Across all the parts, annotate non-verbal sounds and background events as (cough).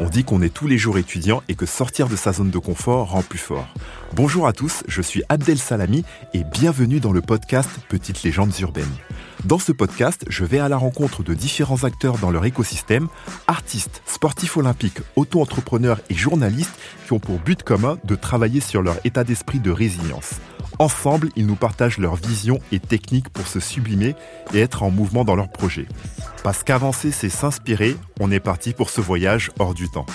On dit qu'on est tous les jours étudiant et que sortir de sa zone de confort rend plus fort. Bonjour à tous, je suis Abdel Salami et bienvenue dans le podcast Petites légendes urbaines. Dans ce podcast, je vais à la rencontre de différents acteurs dans leur écosystème, artistes, sportifs olympiques, auto-entrepreneurs et journalistes qui ont pour but commun de travailler sur leur état d'esprit de résilience. Ensemble, ils nous partagent leurs visions et techniques pour se sublimer et être en mouvement dans leurs projets. Parce qu'avancer, c'est s'inspirer, on est parti pour ce voyage hors du temps.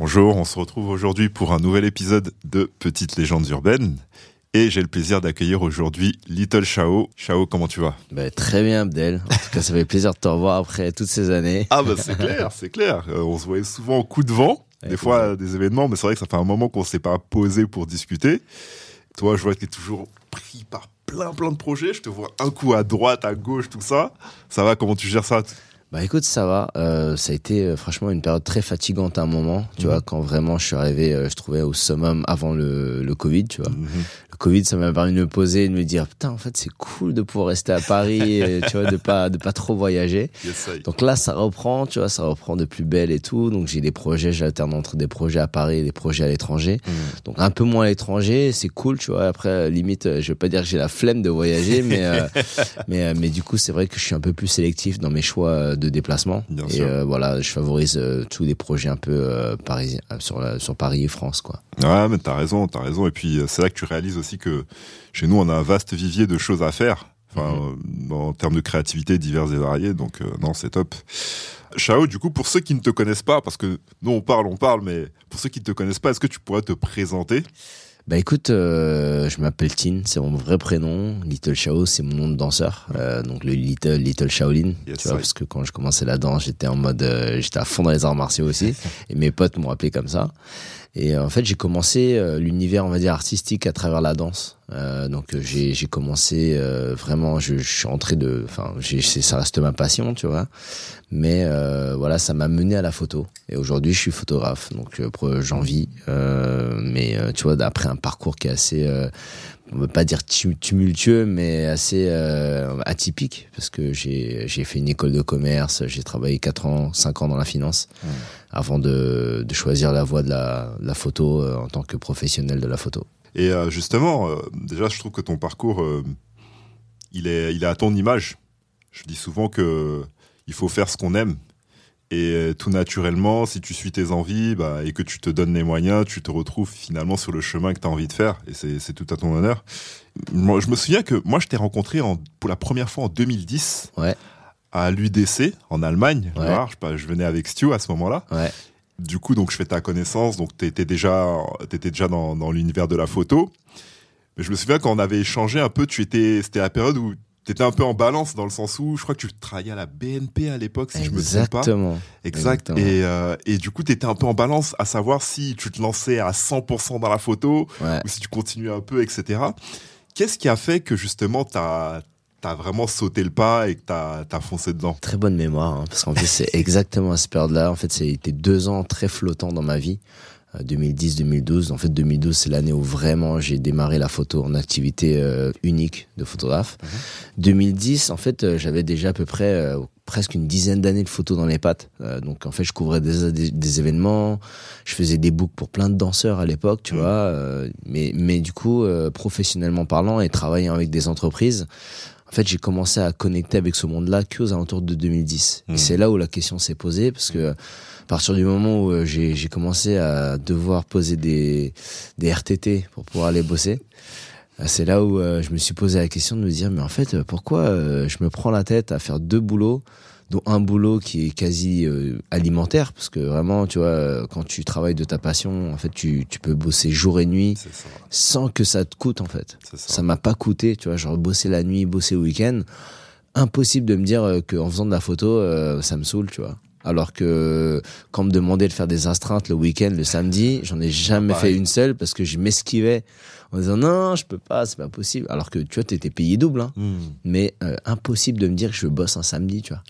Bonjour, on se retrouve aujourd'hui pour un nouvel épisode de Petites légendes urbaines. Et j'ai le plaisir d'accueillir aujourd'hui Little Chao. Chao, comment tu vas? Bah, Très bien, Abdel. En tout cas, ça fait plaisir de te revoir après toutes ces années. Ah bah c'est clair, (laughs) c'est clair. Euh, on se voyait souvent au coup de vent, des fois des événements, mais c'est vrai que ça fait un moment qu'on ne s'est pas posé pour discuter. Toi, je vois que tu es toujours pris par plein plein de projets. Je te vois un coup à droite, à gauche, tout ça. Ça va Comment tu gères ça? Bah écoute, ça va. Euh, ça a été euh, franchement une période très fatigante à un moment. Tu vois, mhm. quand vraiment je suis arrivé, euh, je trouvais au summum avant le, le Covid. Tu vois, mhm. Covid, ça m'a permis de me poser et de me dire putain, en fait, c'est cool de pouvoir rester à Paris, et, (laughs) tu vois, de pas de pas trop voyager. donc là, ça reprend. Tu vois, ça reprend de plus belle et tout. Donc j'ai des projets, j'alterne entre des projets à Paris et des projets à l'étranger. Mhm. Donc un peu moins à l'étranger, c'est cool. Tu vois, après limite, je veux pas dire que j'ai la flemme de voyager, (laughs) mais mais mais du coup, c'est vrai que je suis un peu plus sélectif dans mes choix de déplacement. et euh, voilà, je favorise euh, tous les projets un peu euh, parisiens sur sur Paris et France quoi. Ouais, mais t'as raison, t'as raison. Et puis c'est là que tu réalises aussi que chez nous on a un vaste vivier de choses à faire. Enfin, mhm. en termes de créativité diverses et variées, donc non, c'est top. Chao, du coup, pour ceux qui ne te connaissent pas, parce que nous on parle, on parle, mais pour ceux qui ne te connaissent pas, est-ce que tu pourrais te présenter? Bah écoute, euh, je m'appelle Tin, c'est mon vrai prénom. Little Shao, c'est mon nom de danseur. Euh, donc le Little Little Shaolin, tu vois, parce que quand je commençais la danse, j'étais en mode, euh, j'étais à fond dans les arts martiaux aussi, (laughs) et mes potes m'ont appelé comme ça. Et en fait, j'ai commencé l'univers, on va dire, artistique à travers la danse. Euh, donc j'ai j'ai commencé euh, vraiment, je, je, suis entré de, enfin, ça reste ma passion, tu vois. Mais euh, voilà, ça m'a mené à la photo. Et aujourd'hui, je suis photographe, donc j'en vis. mais tu vois, d'après un parcours qui est assez on veut pas dire tumultueux, mais assez atypique, parce que j'ai fait une école de commerce, j'ai travaillé 4 ans, 5 ans dans la finance, avant de, de choisir la voie de la, de la photo en tant que professionnel de la photo. Et euh, justement, euh, déjà, je trouve que ton parcours, euh, il, est, il est à ton image. Je dis souvent que il faut faire ce qu'on aime. Et tout naturellement, si tu suis tes envies bah, et que tu te donnes les moyens, tu te retrouves finalement sur le chemin que tu as envie de faire. Et c'est tout à ton honneur. Moi, je me souviens que moi, je t'ai rencontré en, pour la première fois en 2010 ouais. à l'UDC en Allemagne. Ouais. Je, je, venais avec Stu à ce moment-là. Ouais du coup, donc je fais ta connaissance, donc tu étais déjà, étais déjà dans, dans l'univers de la photo. Mais je me souviens quand on avait échangé un peu, tu étais, c'était la période où tu étais un peu en balance dans le sens où je crois que tu travaillais à la BNP à l'époque, si je me trompe pas. Exactement. Exact. Et, euh, et du coup, tu étais un peu en balance à savoir si tu te lançais à 100% dans la photo ouais. ou si tu continuais un peu, etc. Qu'est-ce qui a fait que justement tu as t'as vraiment sauté le pas et que t'as as foncé dedans? Très bonne mémoire, hein, parce qu'en fait c'est (laughs) exactement à cette période-là. En fait, c'était deux ans très flottants dans ma vie. 2010-2012. Euh, en fait, 2012, c'est l'année où vraiment j'ai démarré la photo en activité euh, unique de photographe. 2010, mhm. en fait, euh, j'avais déjà à peu près euh, presque une dizaine d'années de photos dans les pattes. donc, en fait, je couvrais des, des, des, événements, je faisais des books pour plein de danseurs à l'époque, tu mhm. vois. mais, mais du coup, professionnellement parlant et travaillant avec des entreprises, en fait, j'ai commencé à connecter avec ce monde-là qu'aux alentours de 2010. Et hmm. c'est là où la question s'est posée, parce que à partir du moment où euh, j'ai commencé à devoir poser des, des RTT pour pouvoir aller bosser, euh, c'est là où euh, je me suis posé la question de me dire, mais en fait, pourquoi je me prends la tête à faire deux boulots dont un boulot qui est quasi euh, alimentaire parce que vraiment tu vois quand tu travailles de ta passion en fait tu, tu peux bosser jour et nuit sans que ça te coûte en fait. Ça. M'a pas coûté tu vois genre bosser la nuit bosser le week-end impossible de me dire euh, que en faisant de la photo euh, ça me saoule tu vois. Alors que quand on me demandait de faire des astreintes le week-end, le samedi, j'en ai jamais fait une seule parce que je m'esquivais en disant non, je peux pas, c'est pas possible. Alors que tu vois, t'étais payé double, hein. Hmm. mais euh, impossible de me dire que je bosse un samedi, tu vois.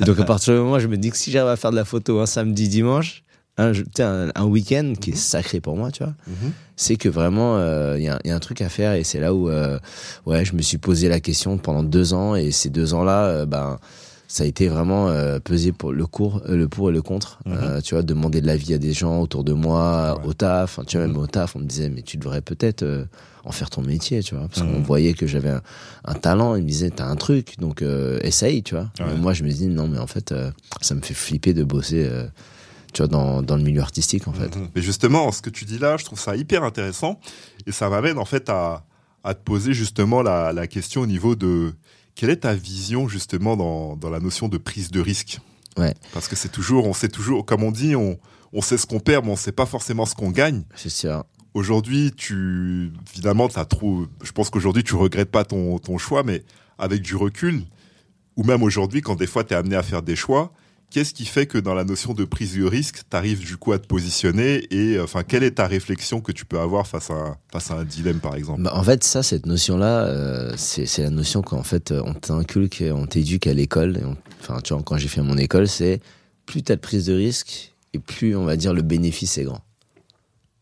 (laughs) Donc à partir du moment où je me dis que si j'arrive à faire de la photo un samedi, dimanche, un, un, un week-end qui est sacré pour moi, tu vois, c'est que vraiment, il y, a, y, a un truc à faire et c'est là où, ouais, je me suis posé la question pendant deux ans et ces deux ans-là, ben ça a été vraiment euh, pesé pour le cours, euh, le pour et le contre. Mhm. Euh, tu vois, demander de l'avis à des gens autour de moi, au taf. tu vois, même mhm. au taf, on me disait, mais tu devrais peut-être euh, en faire ton métier, tu vois, parce qu'on mhm. voyait que j'avais un, talent. Ils me disaient, t'as un truc, donc essaye, tu vois. moi, je me dis, non, mais en fait, ça me fait flipper de bosser. tu vois, dans, dans le milieu artistique, en fait. Mais justement, ce que tu dis là, je trouve ça hyper intéressant. Et ça m'amène, en fait, à, à te poser justement la, la question au niveau de quelle est ta vision justement dans, dans la notion de prise de risque? Ouais. Parce que c'est toujours, on sait toujours, comme on dit, on, on sait ce qu'on perd, mais on sait pas forcément ce qu'on gagne. C'est ça. Aujourd'hui, tu, finalement, as trop, je pense qu'aujourd'hui, tu regrettes pas ton, ton choix, mais avec du recul, ou même aujourd'hui, quand des fois tu es amené à faire des choix, Qu'est-ce qui fait que dans la notion de prise de risque, tu arrives du coup à te positionner et enfin quelle est ta réflexion que tu peux avoir face à face à un dilemme par exemple? Bah, En fait, ça, cette notion-là, euh, c'est la notion qu'en fait on t'inculque, on t'éduque à l'école. Enfin, quand j'ai fait mon école, c'est plus tu as de prise de risque et plus on va dire le bénéfice est grand.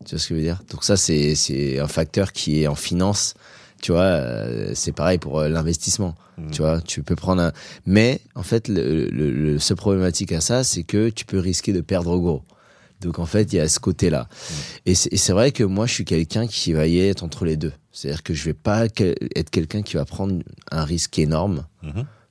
Tu vois ce que je veux dire? Donc ça, c'est un facteur qui est en finance tu vois, euh, c'est pareil pour euh, l'investissement. Mmh. Tu vois, tu peux prendre un. Mais en fait, le, le, ce problématique à ça, c'est que tu peux risquer de perdre gros. Donc en fait, il y a ce côté-là. Mmh. Et c'est vrai que moi, je suis quelqu'un qui va y être entre les deux. C'est-à-dire que je vais pas être quelqu'un qui va prendre un risque énorme mmh.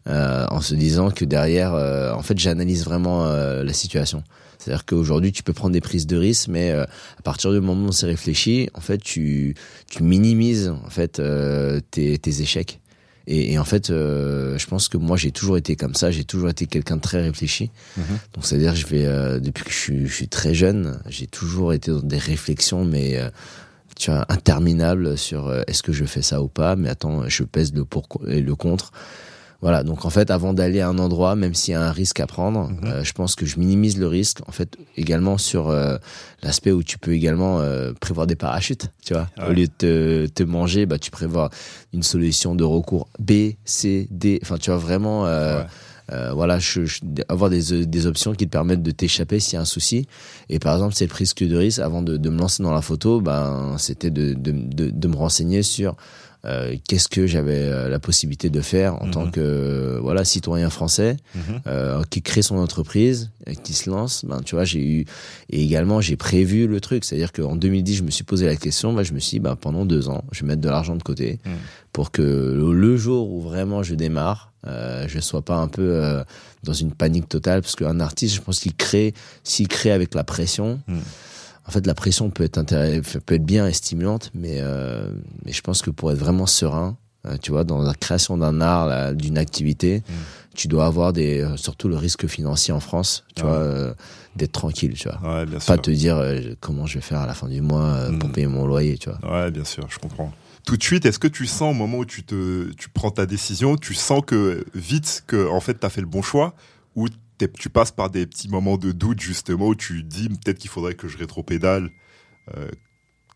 euh, en se disant que derrière, en fait, j'analyse vraiment la situation. C'est-à-dire qu'aujourd'hui, tu peux prendre des prises de risque, mais euh, à partir du moment où c'est réfléchi, en fait, tu, tu minimises en fait euh, tes, tes, échecs. Et, et en fait, euh, je pense que moi, j'ai toujours été comme ça. J'ai toujours été quelqu'un de très réfléchi. Mhm. Donc, c'est-à-dire, je vais depuis que je suis, je suis très jeune, j'ai toujours été dans des réflexions, mais tu vois, interminables sur est-ce que je fais ça ou pas? Mais attends, je pèse le pour et le contre. Voilà, donc en fait, avant d'aller à un endroit, même s'il y a un risque à prendre, mhm. euh, je pense que je minimise le risque. En fait, également sur euh, l'aspect où tu peux également euh, prévoir des parachutes, tu vois. Au lieu de te, te, manger, bah tu prévois une solution de recours B, C, D. Enfin, tu vois vraiment. voilà, je, avoir des, des options qui te permettent de t'échapper s'il y a un souci. Et par exemple, cette prise de risque, avant de, de me lancer dans la photo, ben, c'était de, de, de, de me renseigner sur euh, qu'est-ce que j'avais euh, la possibilité de faire en tant mhm. que voilà citoyen français mhm. euh, qui crée son entreprise qui se lance? Ben tu vois j'ai eu et également j'ai prévu le truc c'est à dire qu'en 2010 je me suis posé la question ben, je me suis dit ben, pendant deux ans je vais mettre de l'argent de côté mhm. pour que le, jour où vraiment je démarre euh, je sois pas un peu euh, dans une panique totale parce qu'un artiste je pense qu'il crée s'il crée avec la pression en fait, la pression peut être peut être bien et stimulante, mais euh, mais je pense que pour être vraiment serein, euh, tu vois, dans la création d'un art, d'une activité, mm. tu dois avoir des, euh, surtout le risque financier en France, tu vois, euh, d'être tranquille, tu vois, ouais, bien pas te dire comment je vais faire à la fin du mois pour mm. payer mon loyer, tu vois. Ouais, bien sûr, je comprends. Tout de suite, est-ce que tu sens au moment où tu te, tu prends ta décision, tu sens que vite que en fait t'as fait le bon choix, ou tu passes par des petits moments de doute justement où tu dis peut-être qu'il faudrait que je rétropédale. Euh,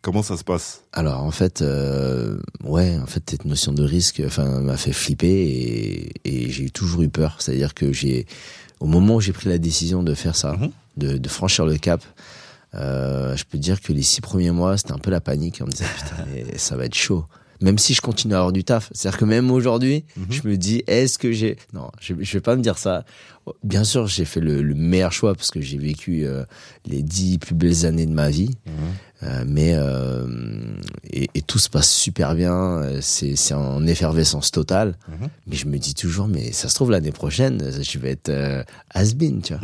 comment ça se passe? Alors en fait, euh, ouais, en fait cette notion de risque, enfin, m'a fait flipper et, et j'ai toujours eu peur. C'est-à-dire que j'ai, au moment où j'ai pris la décision de faire ça, mhm. de, de, franchir le cap. Euh, je peux dire que les six premiers mois, c'était un peu la panique. On me disait, putain, ça va être chaud même si je continue à avoir du taf. C'est-à-dire que même aujourd'hui, mhm. je me dis, est-ce que j'ai... Non, je, je vais pas me dire ça. Bien sûr, j'ai fait le, meilleur choix parce que j'ai vécu euh, les dix plus belles années de ma vie. Mhm. Euh, mais euh, et, et, tout se passe super bien, c'est c'est en effervescence totale. Mhm. Mais je me dis toujours, mais ça se trouve l'année prochaine, je vais être has-been, tu vois.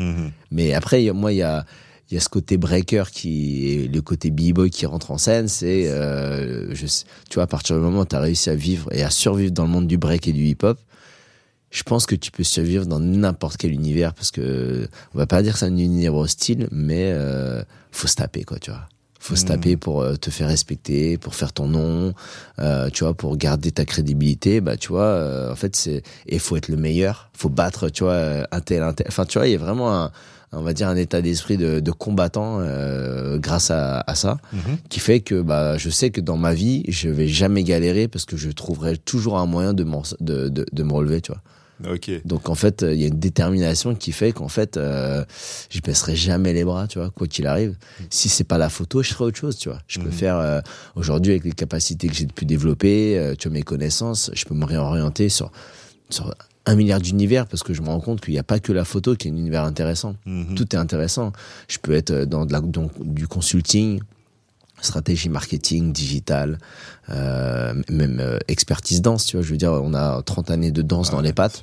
Mais après, moi, il y a il y a ce côté breaker qui est le côté b-boy qui rentre en scène c'est euh, je tu vois à partir du moment où tu as réussi à vivre et à survivre dans le monde du break et du hip-hop je pense que tu peux survivre dans n'importe quel univers parce que on va pas dire que c'est un univers hostile mais euh, faut se taper quoi tu vois. Faut se mmh. taper pour euh, te faire respecter pour faire ton nom euh, tu vois pour garder ta crédibilité. Bah tu vois euh, en fait c'est et faut être le meilleur. Faut battre tu vois un tel un tel. Enfin tu vois il y a vraiment un on va dire un état d'esprit de, de, combattant euh, grâce à, à ça, mhm. qui fait que bah je sais que dans ma vie je vais jamais galérer parce que je trouverai toujours un moyen de, de, de, de me relever, tu vois. Ok. Donc en fait, il y a une détermination qui fait qu'en fait, euh, je baisserai jamais les bras, tu vois, quoi qu'il arrive. Si c'est pas la photo, je ferai autre chose, tu vois. Je peux Mhm. faire euh, aujourd'hui avec les capacités que j'ai pu développer, euh, tu vois, mes connaissances, je peux me réorienter sur sur un milliard d'univers parce que je me rends compte qu'il n'y a pas que la photo qui est un univers intéressant. Mhm. Tout est intéressant. Je peux être dans de la, donc, du consulting, stratégie marketing, digital, euh, même euh, expertise danse, tu vois. Je veux dire, on a 30 années de danse dans Ouais, les pattes.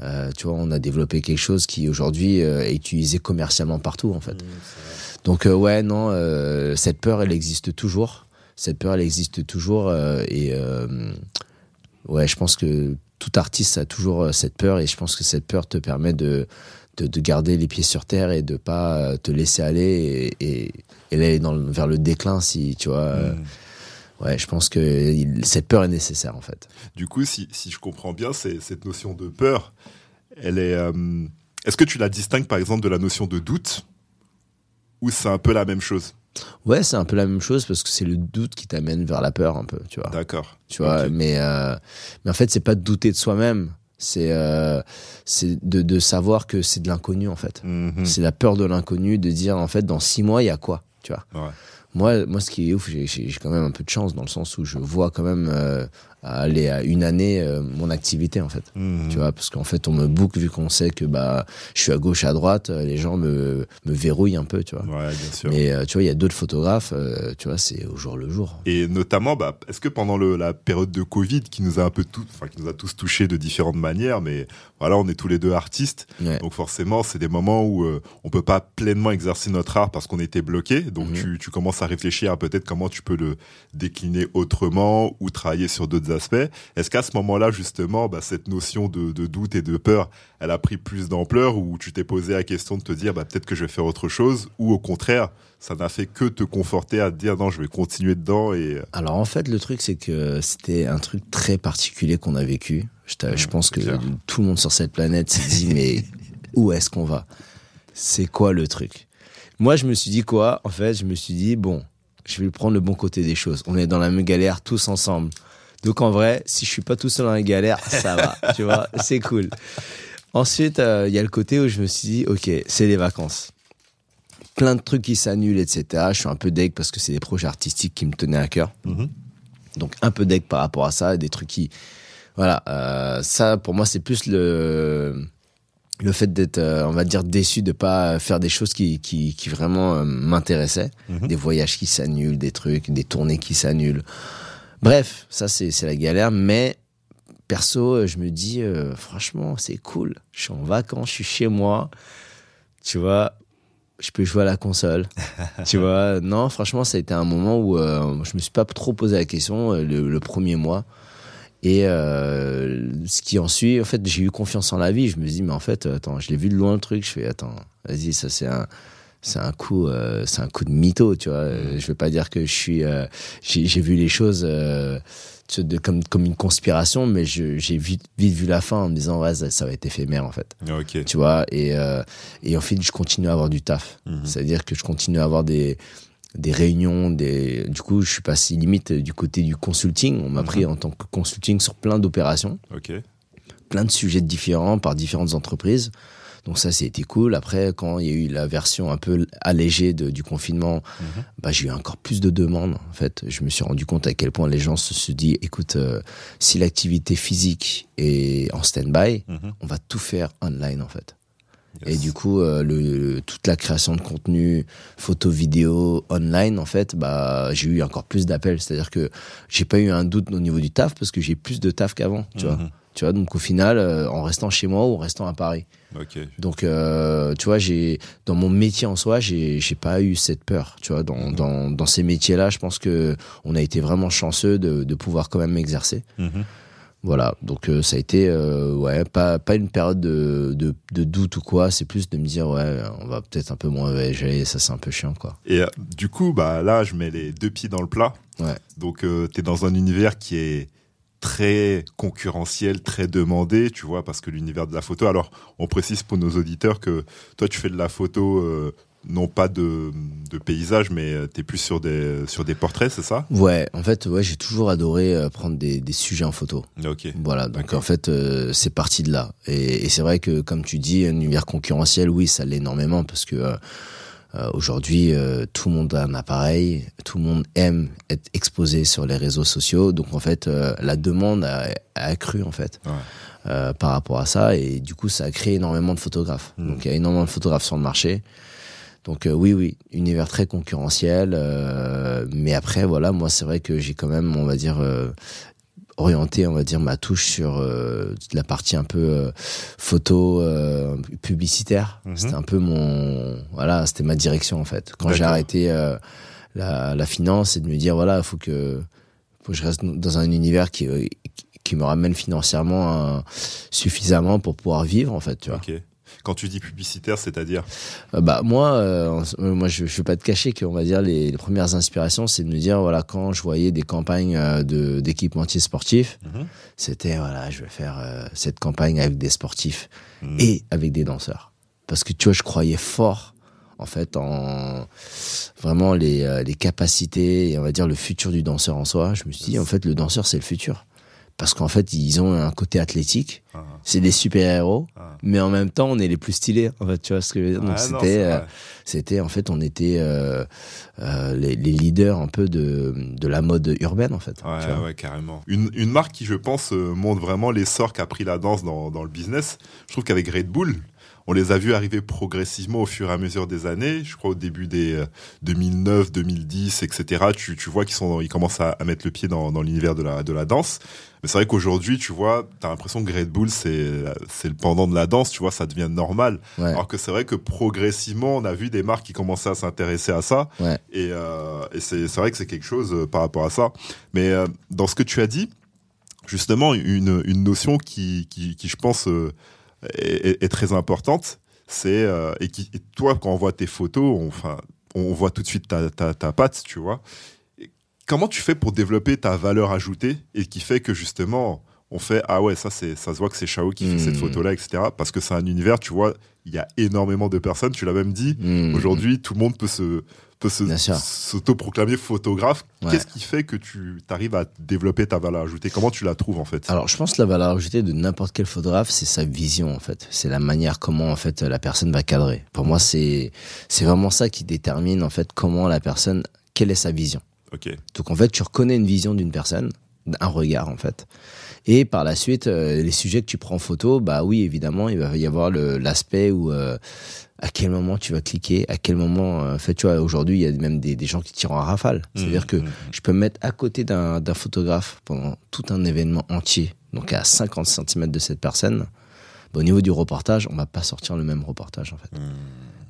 Euh, tu vois, on a développé quelque chose qui aujourd'hui euh, est utilisé commercialement partout, en fait. Donc euh, ouais, non, euh, cette peur, elle existe toujours. Cette peur, elle existe toujours. euh, et euh, ouais, je pense que tout artiste a toujours euh, cette peur, et je pense que cette peur te permet de de, de garder les pieds sur terre et de pas euh, te laisser aller et, et, et aller dans vers le déclin si tu vois. euh, Mhm. ouais, je pense que il- cette peur est nécessaire en fait. Du coup, si, si je comprends bien, cette notion de peur, elle est. euh, Est-ce que tu la distingues par exemple de la notion de doute ou c'est un peu la même chose? Ouais, c'est un peu la même chose parce que c'est le doute qui t'amène vers la peur un peu, tu vois. D'accord. tu vois mais euh, mais en fait c'est pas de douter de soi-même c'est euh, de, de savoir que c'est de l'inconnu en fait Mhm. c'est la peur de l'inconnu de dire en fait dans six mois il y a quoi tu vois Ouais. moi moi ce qui est ouf j'ai quand même un peu de chance dans le sens où je vois quand même euh, aller à une année euh, mon activité en fait Mhm. tu vois parce qu'en fait on me book vu qu'on sait que bah je suis à gauche à droite euh, les gens me me verrouillent un peu tu vois Ouais, bien sûr. mais euh, tu vois il y a d'autres photographes euh, tu vois c'est au jour le jour Et notamment, bah, est-ce que pendant le- la période de Covid, qui nous a un peu tout, enfin, qui nous a tous touchés de différentes manières, mais voilà, on est tous les deux artistes, ouais donc forcément, c'est des moments où on peut pas pleinement exercer notre art parce qu'on était bloqué. Donc Mhm. tu, tu commences à réfléchir à peut-être comment tu peux le décliner autrement ou travailler sur d'autres aspects. Est-ce qu'à ce moment-là, justement, bah, cette notion de, de doute et de peur, elle a pris plus d'ampleur ou tu t'es posé la question de te dire, bah, peut-être que je vais faire autre chose ou au contraire, ça n'a fait que te conforter à te dire, non, je vais continuer dedans et Alors en fait, le truc, c'est que c'était un truc très particulier qu'on a vécu. Je, Mmh, pense que clair. tout le monde sur cette planète s'est dit, mais où est-ce qu'on va? C'est quoi le truc? Moi, je me suis dit quoi? En fait, je me suis dit, bon, je vais prendre le bon côté des choses. On est dans la même galère tous ensemble. Donc en vrai, si je suis pas tout seul dans la galère, ça va, (laughs) tu vois, c'est cool. Ensuite, euh, il y a le côté où je me suis dit, ok, c'est les vacances. Plein de trucs qui s'annulent, etc. Je suis un peu deg parce que c'est des projets artistiques qui me tenaient à cœur. Donc un peu deck par rapport à ça, des trucs qui, voilà, euh, ça pour moi c'est plus le le fait d'être, euh, on va dire, déçu de pas faire des choses qui qui, qui vraiment euh, m'intéressaient, Mhm. des voyages qui s'annulent, des trucs, des tournées qui s'annulent. Bref, ça c'est la galère, mais perso, je me dis euh, franchement c'est cool. Je suis en vacances, je suis chez moi, tu vois. Je peux jouer à la console, (laughs) tu vois. Non, franchement, ça a été un moment où euh, je me suis pas trop posé la question euh, le, le premier mois. Et euh, ce qui en suit, en fait, j'ai eu confiance en la vie. Je me dis, mais en fait, attends, je l'ai vu de loin le truc. Je fais, attends, vas-y, ça c'est un, c'est un coup, euh, c'est un coup de mytho, tu vois. Euh, Je veux pas dire que je suis, euh, j'ai vu les choses euh, de, comme comme une conspiration, mais j'ai vite vite vu la fin en me disant, ouais, ça, ça va être éphémère en fait. Ok. tu vois et et en fait je continue à avoir du taf. Mhm. c'est à dire que je continue à avoir des des réunions des du coup je suis passé limite du côté du consulting. On m'a pris en tant que consulting sur plein d'opérations. Plein de sujets différents par différentes entreprises donc ça c'était cool après quand il y a eu la version un peu allégée de, du confinement Mhm. bah j'ai eu encore plus de demandes en fait je me suis rendu compte à quel point les gens se sont dit écoute euh, si l'activité physique est en stand-by Mhm. on va tout faire online en fait et du coup, euh, le, toute la création de contenu, photo, vidéo, online, en fait, bah, j'ai eu encore plus d'appels. C'est-à-dire que j'ai pas eu un doute au niveau du taf parce que j'ai plus de taf qu'avant, tu vois. Tu vois, donc au final, euh, en restant chez moi ou en restant à Paris. Donc, euh, tu vois, j'ai dans mon métier en soi, j'ai j'ai pas eu cette peur. Tu vois, dans dans, dans ces métiers-là, je pense que on a été vraiment chanceux de, de pouvoir quand même exercer. Mhm. Voilà, donc euh, ça a été euh, ouais pas pas une période de, de, de doute ou quoi, c'est plus de me dire ouais on va peut-être un peu moins voyager, ça c'est un peu chiant quoi. Et euh, du coup, bah là, je mets les deux pieds dans le plat. Ouais. Donc, tu es dans un univers qui est très concurrentiel, très demandé, tu vois, parce que l'univers de la photo. Alors, on précise pour nos auditeurs que toi, tu fais de la photo euh, non pas de, de paysage, mais euh, tu es plus sur des, sur des portraits, c'est ça? Ouais, en fait, ouais, j'ai toujours adoré euh, prendre des, des sujets en photo. Ok. Voilà, donc en fait, euh, c'est parti de là. Et, et c'est vrai que, comme tu dis, un univers concurrentiel, oui, ça l'est énormément parce que euh, euh, aujourd'hui, euh, tout le monde a un appareil, tout le monde aime être exposé sur les réseaux sociaux. Donc en fait, euh, la demande a, a accru en fait Ouais. par rapport à ça. Et du coup, ça a créé énormément de photographes. Mm. Donc il y a énormément de photographes sur le marché. Donc oui, oui, univers très concurrentiel. mais après, voilà, moi, c'est vrai que j'ai quand même, on va dire, orienté, on va dire, ma touche sur euh, la partie un peu euh, photo euh, publicitaire. Mhm. C'était un peu mon, voilà, c'était ma direction en fait. Quand j'ai arrêté euh, la, la finance, et de me dire, voilà, il faut que, faut que je reste dans un univers qui, euh, qui- me ramène financièrement euh, suffisamment pour pouvoir vivre en fait, tu vois. Ok. Quand tu dis publicitaire, c'est-à-dire Euh, bah moi, euh, euh, moi je, je vais pas te cacher que on va dire les, les premières inspirations, c'est de me dire voilà quand je voyais des campagnes euh, de d'équipementiers sportifs, Mhm. c'était voilà je vais faire cette campagne avec des sportifs Mhm. et avec des danseurs parce que tu vois je croyais fort en fait en vraiment les les capacités et on va dire le futur du danseur en soi. Je me suis dit en fait le danseur c'est le futur parce qu'en fait ils ont un côté athlétique, Ah. c'est des super héros Ah. mais en même temps on est les plus stylés en fait tu vois ce que je veux dire donc Ah, c'était euh, c'était en fait on était euh, euh, les, les leaders un peu de de la mode urbaine en fait tu Ouais, vois. ouais, carrément. Une, une marque qui, je pense, euh, montre vraiment l'essor qu'a pris la danse dans, dans le business. Je trouve qu'avec Red Bull, on les a vus arriver progressivement au fur et à mesure des années. Je crois au début des euh, 2009, 2010, etc. Tu, tu vois qu'ils sont, ils commencent à, à mettre le pied dans, dans l'univers de la, de la danse. Mais c'est vrai qu'aujourd'hui, tu vois, t'as l'impression que Red Bull, c'est, le pendant de la danse. Tu vois, ça devient normal. Ouais. Alors que c'est vrai que progressivement, on a vu des marques qui commençaient à s'intéresser à ça. Ouais. Et, euh, et c'est, vrai que c'est quelque chose euh, par rapport à ça. Mais euh, dans ce que tu as dit, justement, une, une notion qui, qui, qui, je pense, euh, est, très importante, c'est et qui et toi, quand on voit tes photos, on, enfin, on voit tout de suite ta, ta, ta patte, tu vois. Comment tu fais pour développer ta valeur ajoutée et qui fait que justement on fait ah ouais ça c'est ça se voit que c'est Chao qui fait Hmm. cette photo là etc parce que c'est un univers tu vois il y a énormément de personnes tu l'as même dit Mmh. Aujourd'hui, tout le monde peut se peut s'autoproclamer photographe. Ouais. Qu'est-ce qui fait que tu arrives à développer ta valeur ajoutée? Comment tu la trouves en fait? Alors, je pense que la valeur ajoutée de n'importe quel photographe, c'est sa vision, en fait. C'est la manière comment, en fait, la personne va cadrer. Pour moi, c'est, c'est vraiment ça qui détermine, en fait, comment la personne, quelle est sa vision. Donc, en fait, tu reconnais une vision d'une personne, un regard, en fait. Et par la suite, euh, les sujets que tu prends en photo, bah oui, évidemment, il va y avoir l'aspect où, euh, à quel moment tu vas cliquer, à quel moment, euh, en fait, tu vois, aujourd'hui, il y a même des, des gens qui tirent en rafale. C'est-à-dire que Mmh, je peux me mettre à côté d'un d'un photographe pendant tout un événement entier, donc à 50 cm de cette personne. Bah, au niveau du reportage, on va pas sortir le même reportage en fait, mmh.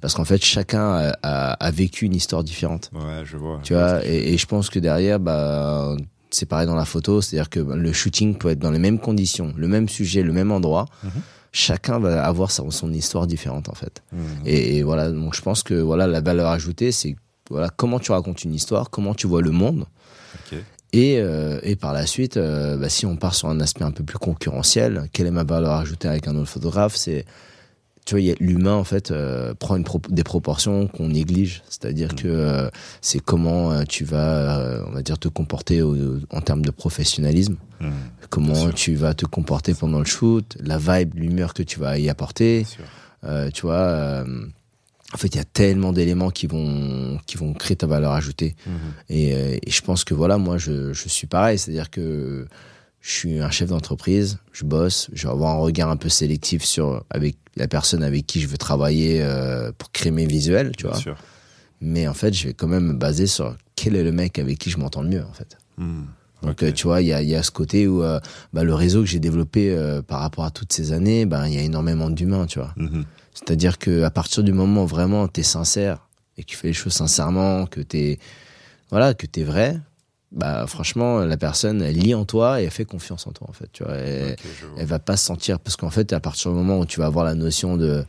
Parce qu'en fait chacun a, a- a vécu une histoire différente. Ouais, je vois. Tu vois, et, et je pense que derrière, bah c'est pareil dans la photo, c'est-à-dire que le shooting peut être dans les mêmes conditions, le même sujet, le même endroit. Mhm. Chacun va avoir son, son histoire différente en fait. Mmh. Et, et voilà, donc je pense que voilà la valeur ajoutée, c'est voilà comment tu racontes une histoire, comment tu vois le monde. Ok. Et, euh, et par la suite, euh, bah, si on part sur un aspect un peu plus concurrentiel, quelle est ma valeur ajoutée avec un autre photographe C'est, tu vois, l'humain en fait euh, prend une pro- des proportions qu'on néglige. C'est-à-dire que euh, c'est comment euh, tu vas, on va dire, te comporter au- en termes de professionnalisme. Mmh. Comment tu vas te comporter pendant le shoot, la vibe, l'humeur que tu vas y apporter. Tu vois, en fait, il y a tellement d'éléments qui vont qui vont créer ta valeur ajoutée. Mmh. Et, et je pense que voilà, moi, je, je suis pareil. C'est-à-dire que je suis un chef d'entreprise, je bosse, je vais avoir un regard un peu sélectif sur avec la personne avec qui je veux travailler euh, pour créer mes visuels, tu Bien vois. sûr. Mais en fait, je vais quand même me baser sur quel est le mec avec qui je m'entends le mieux, en fait. Mmh. Donc, euh, tu vois, il y a, il y a ce côté où euh, bah, le réseau que j'ai développé par rapport à toutes ces années, ben il y a énormément d'humains, tu vois. Mmh. C'est-à-dire que à partir du moment où vraiment t'es sincère et que tu fais les choses sincèrement, que t'es voilà, que t'es vrai, bah franchement la personne elle lit en toi et elle fait confiance en toi en fait. Tu vois, elle, Ok, je vois. elle va pas se sentir parce qu'en fait à partir du moment où tu vas avoir la notion de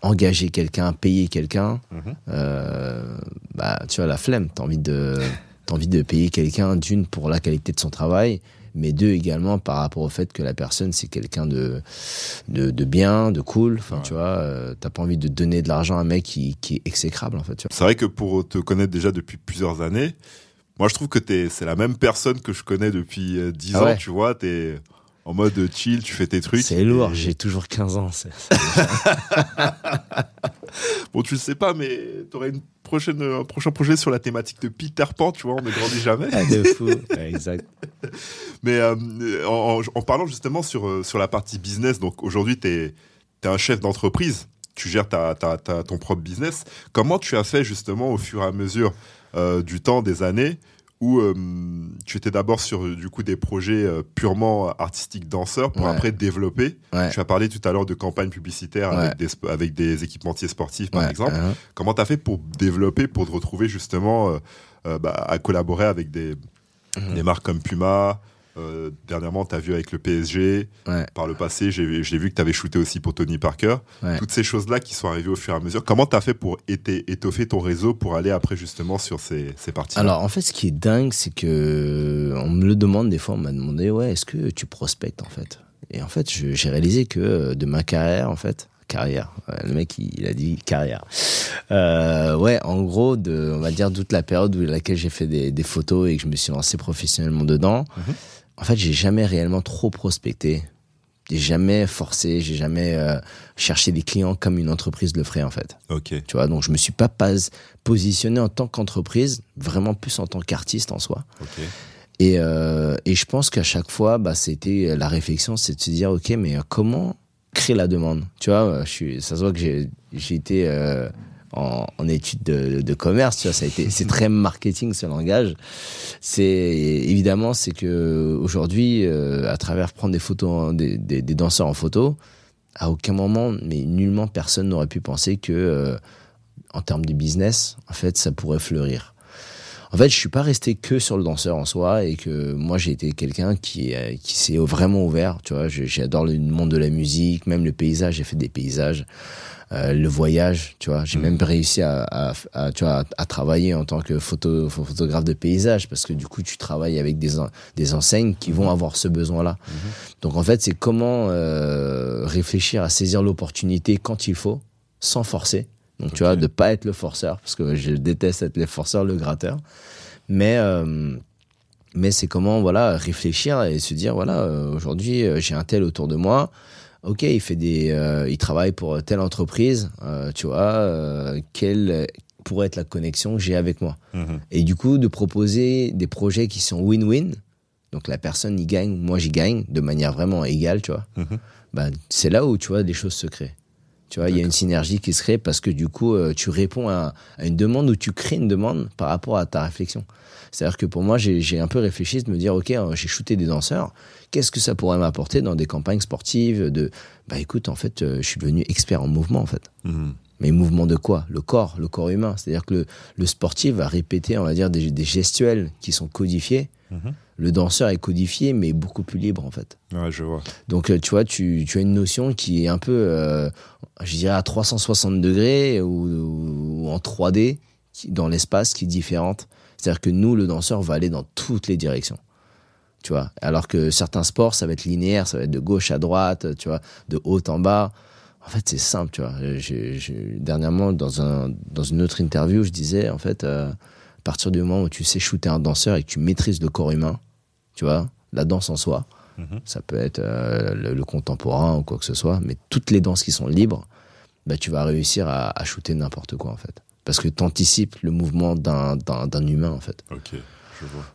engager quelqu'un, payer quelqu'un, Mhm. euh, bah tu vois la flemme, t'as envie de (laughs) t'as envie de payer quelqu'un d'une pour la qualité de son travail mais deux également par rapport au fait que la personne c'est quelqu'un de, de, de bien, de cool. Enfin, tu vois, euh, t'as pas envie de donner de l'argent à un mec qui, qui est exécrable en fait. C'est vrai que pour te connaître déjà depuis plusieurs années, moi je trouve que t'es, c'est la même personne que je connais depuis euh, 10 Ah ans, tu vois, t'es en mode chill, tu fais tes trucs. C'est lourd, Et- j'ai toujours 15 ans. (laughs) Bon, tu le sais pas, mais t'aurais une prochaine, un prochain projet sur la thématique de Peter Pan, tu vois, on ne grandit jamais. Ah, de fou. (laughs) Ouais, exact. Mais euh, en, en- en parlant justement sur, euh, sur la partie business, donc aujourd'hui, tu es, un chef d'entreprise, tu gères ta, ta- ta- ton propre business. Comment tu as fait justement au fur et à mesure euh, du temps, des années, où euh, tu étais d'abord sur euh, du coup des projets euh, purement artistiques danseurs pour Ouais. après développer Ouais. Tu as parlé tout à l'heure de campagnes publicitaires Ouais. avec, des, sp- avec des équipementiers sportifs par exemple. hein. Comment tu as fait pour développer, pour te retrouver justement bah, à collaborer avec des, Mhm. des marques comme Puma euh, Dernièrement, tu as vu avec le PSG. Ouais. Par le passé, j'ai vu que tu avais shooté aussi pour Tony Parker. Ouais. Toutes ces choses-là qui sont arrivées au fur et à mesure. Comment tu as fait pour étoffer ton réseau pour aller après justement sur ces, ces parties Alors en fait, ce qui est dingue, c'est que on me le demande des fois. On m'a demandé, ouais, est-ce que tu prospectes en fait? Et en fait, j'ai réalisé que euh, de ma carrière, en fait, carrière. le mec, il, a dit carrière. Euh, ouais, en gros, de, on va dire toute la période où laquelle j'ai fait des, des photos et que je me suis lancé professionnellement dedans. Mhm. En fait, j'ai jamais réellement trop prospecté. J'ai jamais forcé, j'ai jamais euh, cherché des clients comme une entreprise le ferait en fait. Ok. Tu vois, donc je me suis pas, pas positionné en tant qu'entreprise, vraiment plus en tant qu'artiste en soi. Ok. Et, euh, et je pense qu'à chaque fois, bah, c'était la réflexion, c'est de se dire, ok, mais euh, comment créer la demande? Tu vois, euh, je suis, ça se voit que j'ai, j'ai été euh, en, en études de, commerce. Tu vois, ça a été, c'est très marketing ce langage. C'est évidemment, c'est que aujourd'hui, euh, à travers prendre des photos, des, danseurs en photo, à aucun moment, mais nullement personne n'aurait pu penser que, euh, en termes de business, en fait, ça pourrait fleurir. En fait, je suis pas resté que sur le danseur en soi et que moi j'ai été quelqu'un qui euh, qui s'est vraiment ouvert. Tu vois, j'adore le monde de la musique, même le paysage. J'ai fait des paysages, euh, le voyage. Tu vois, j'ai même réussi à, à, à, tu vois à, à travailler en tant que photo photographe de paysage parce que du coup tu travailles avec des des enseignes qui vont avoir ce besoin-là. Donc en fait, c'est comment euh, réfléchir à saisir l'opportunité quand il faut, sans forcer. Donc tu vois, de pas être le forceur, parce que je déteste être le forceur, le gratteur. Mais euh, mais c'est comment voilà réfléchir et se dire voilà aujourd'hui j'ai un tel autour de moi. Ok, il fait des, euh, il travaille pour telle entreprise. euh, tu vois, euh, quelle pourrait être la connexion que j'ai avec moi. Mhm. Et du coup, de proposer des projets qui sont win-win. Donc la personne y gagne, moi j'y gagne de manière vraiment égale, tu vois. Ben, c'est là où tu vois des choses se créent. Tu vois, il y a une synergie qui se crée parce que du coup, euh, tu réponds à, à une demande ou tu crées une demande par rapport à ta réflexion. C'est-à-dire que pour moi, j'ai un peu réfléchi de me dire, ok, euh, j'ai shooté des danseurs, qu'est-ce que ça pourrait m'apporter dans des campagnes sportives de, bah écoute, en fait, euh, je suis devenu expert en mouvement, en fait. Mhm. Mais mouvement de quoi? Le corps, le corps humain. C'est-à-dire que le, le sportif va répéter, on va dire, des, des gestuels qui sont codifiés. Mhm. Le danseur est codifié, mais beaucoup plus libre, en fait. Ouais, je vois. Donc, euh, tu vois, tu, tu as une notion qui est un peu, euh, je dirais, à 360 degrés ou, ou en 3D qui- dans l'espace qui est différente. C'est-à-dire que nous, le danseur, va aller dans toutes les directions. Tu vois, alors que certains sports, ça va être linéaire, ça va être de gauche à droite, tu vois, de haut en bas. En fait, c'est simple, tu vois. Dernièrement, dans, un, dans une autre interview, je disais, en fait, euh, à partir du moment où tu sais shooter un danseur et que tu maîtrises le corps humain, tu vois, la danse en soi, Mhm. ça peut être euh, le, le contemporain ou quoi que ce soit, mais toutes les danses qui sont libres, bah, tu vas réussir à, à shooter n'importe quoi, en fait. Parce que tu anticipes le mouvement d'un humain, en fait. Ok.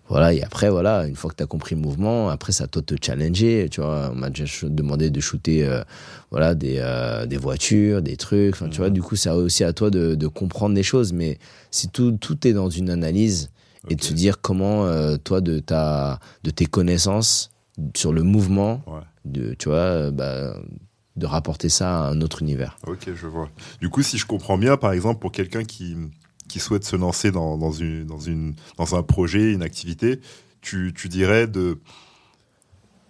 Voilà, et après, voilà, une fois que tu as compris le mouvement, après, ça de te challenger. Tu vois, on m'a déjà demandé de shooter euh, voilà, des, euh, des voitures, des trucs. Enfin, tu vois, du coup, c'est aussi à toi de, de comprendre les choses. Mais si tout, tout est dans une analyse et de se dire comment, euh, toi, de, ta, de tes connaissances sur le mouvement, Ouais. de, tu vois, euh, bah, de rapporter ça à un autre univers. Ok, je vois. Du coup, si je comprends bien, par exemple, pour quelqu'un qui, qui souhaite se lancer dans, dans, une, dans, une, dans un projet, une activité, tu, tu dirais de.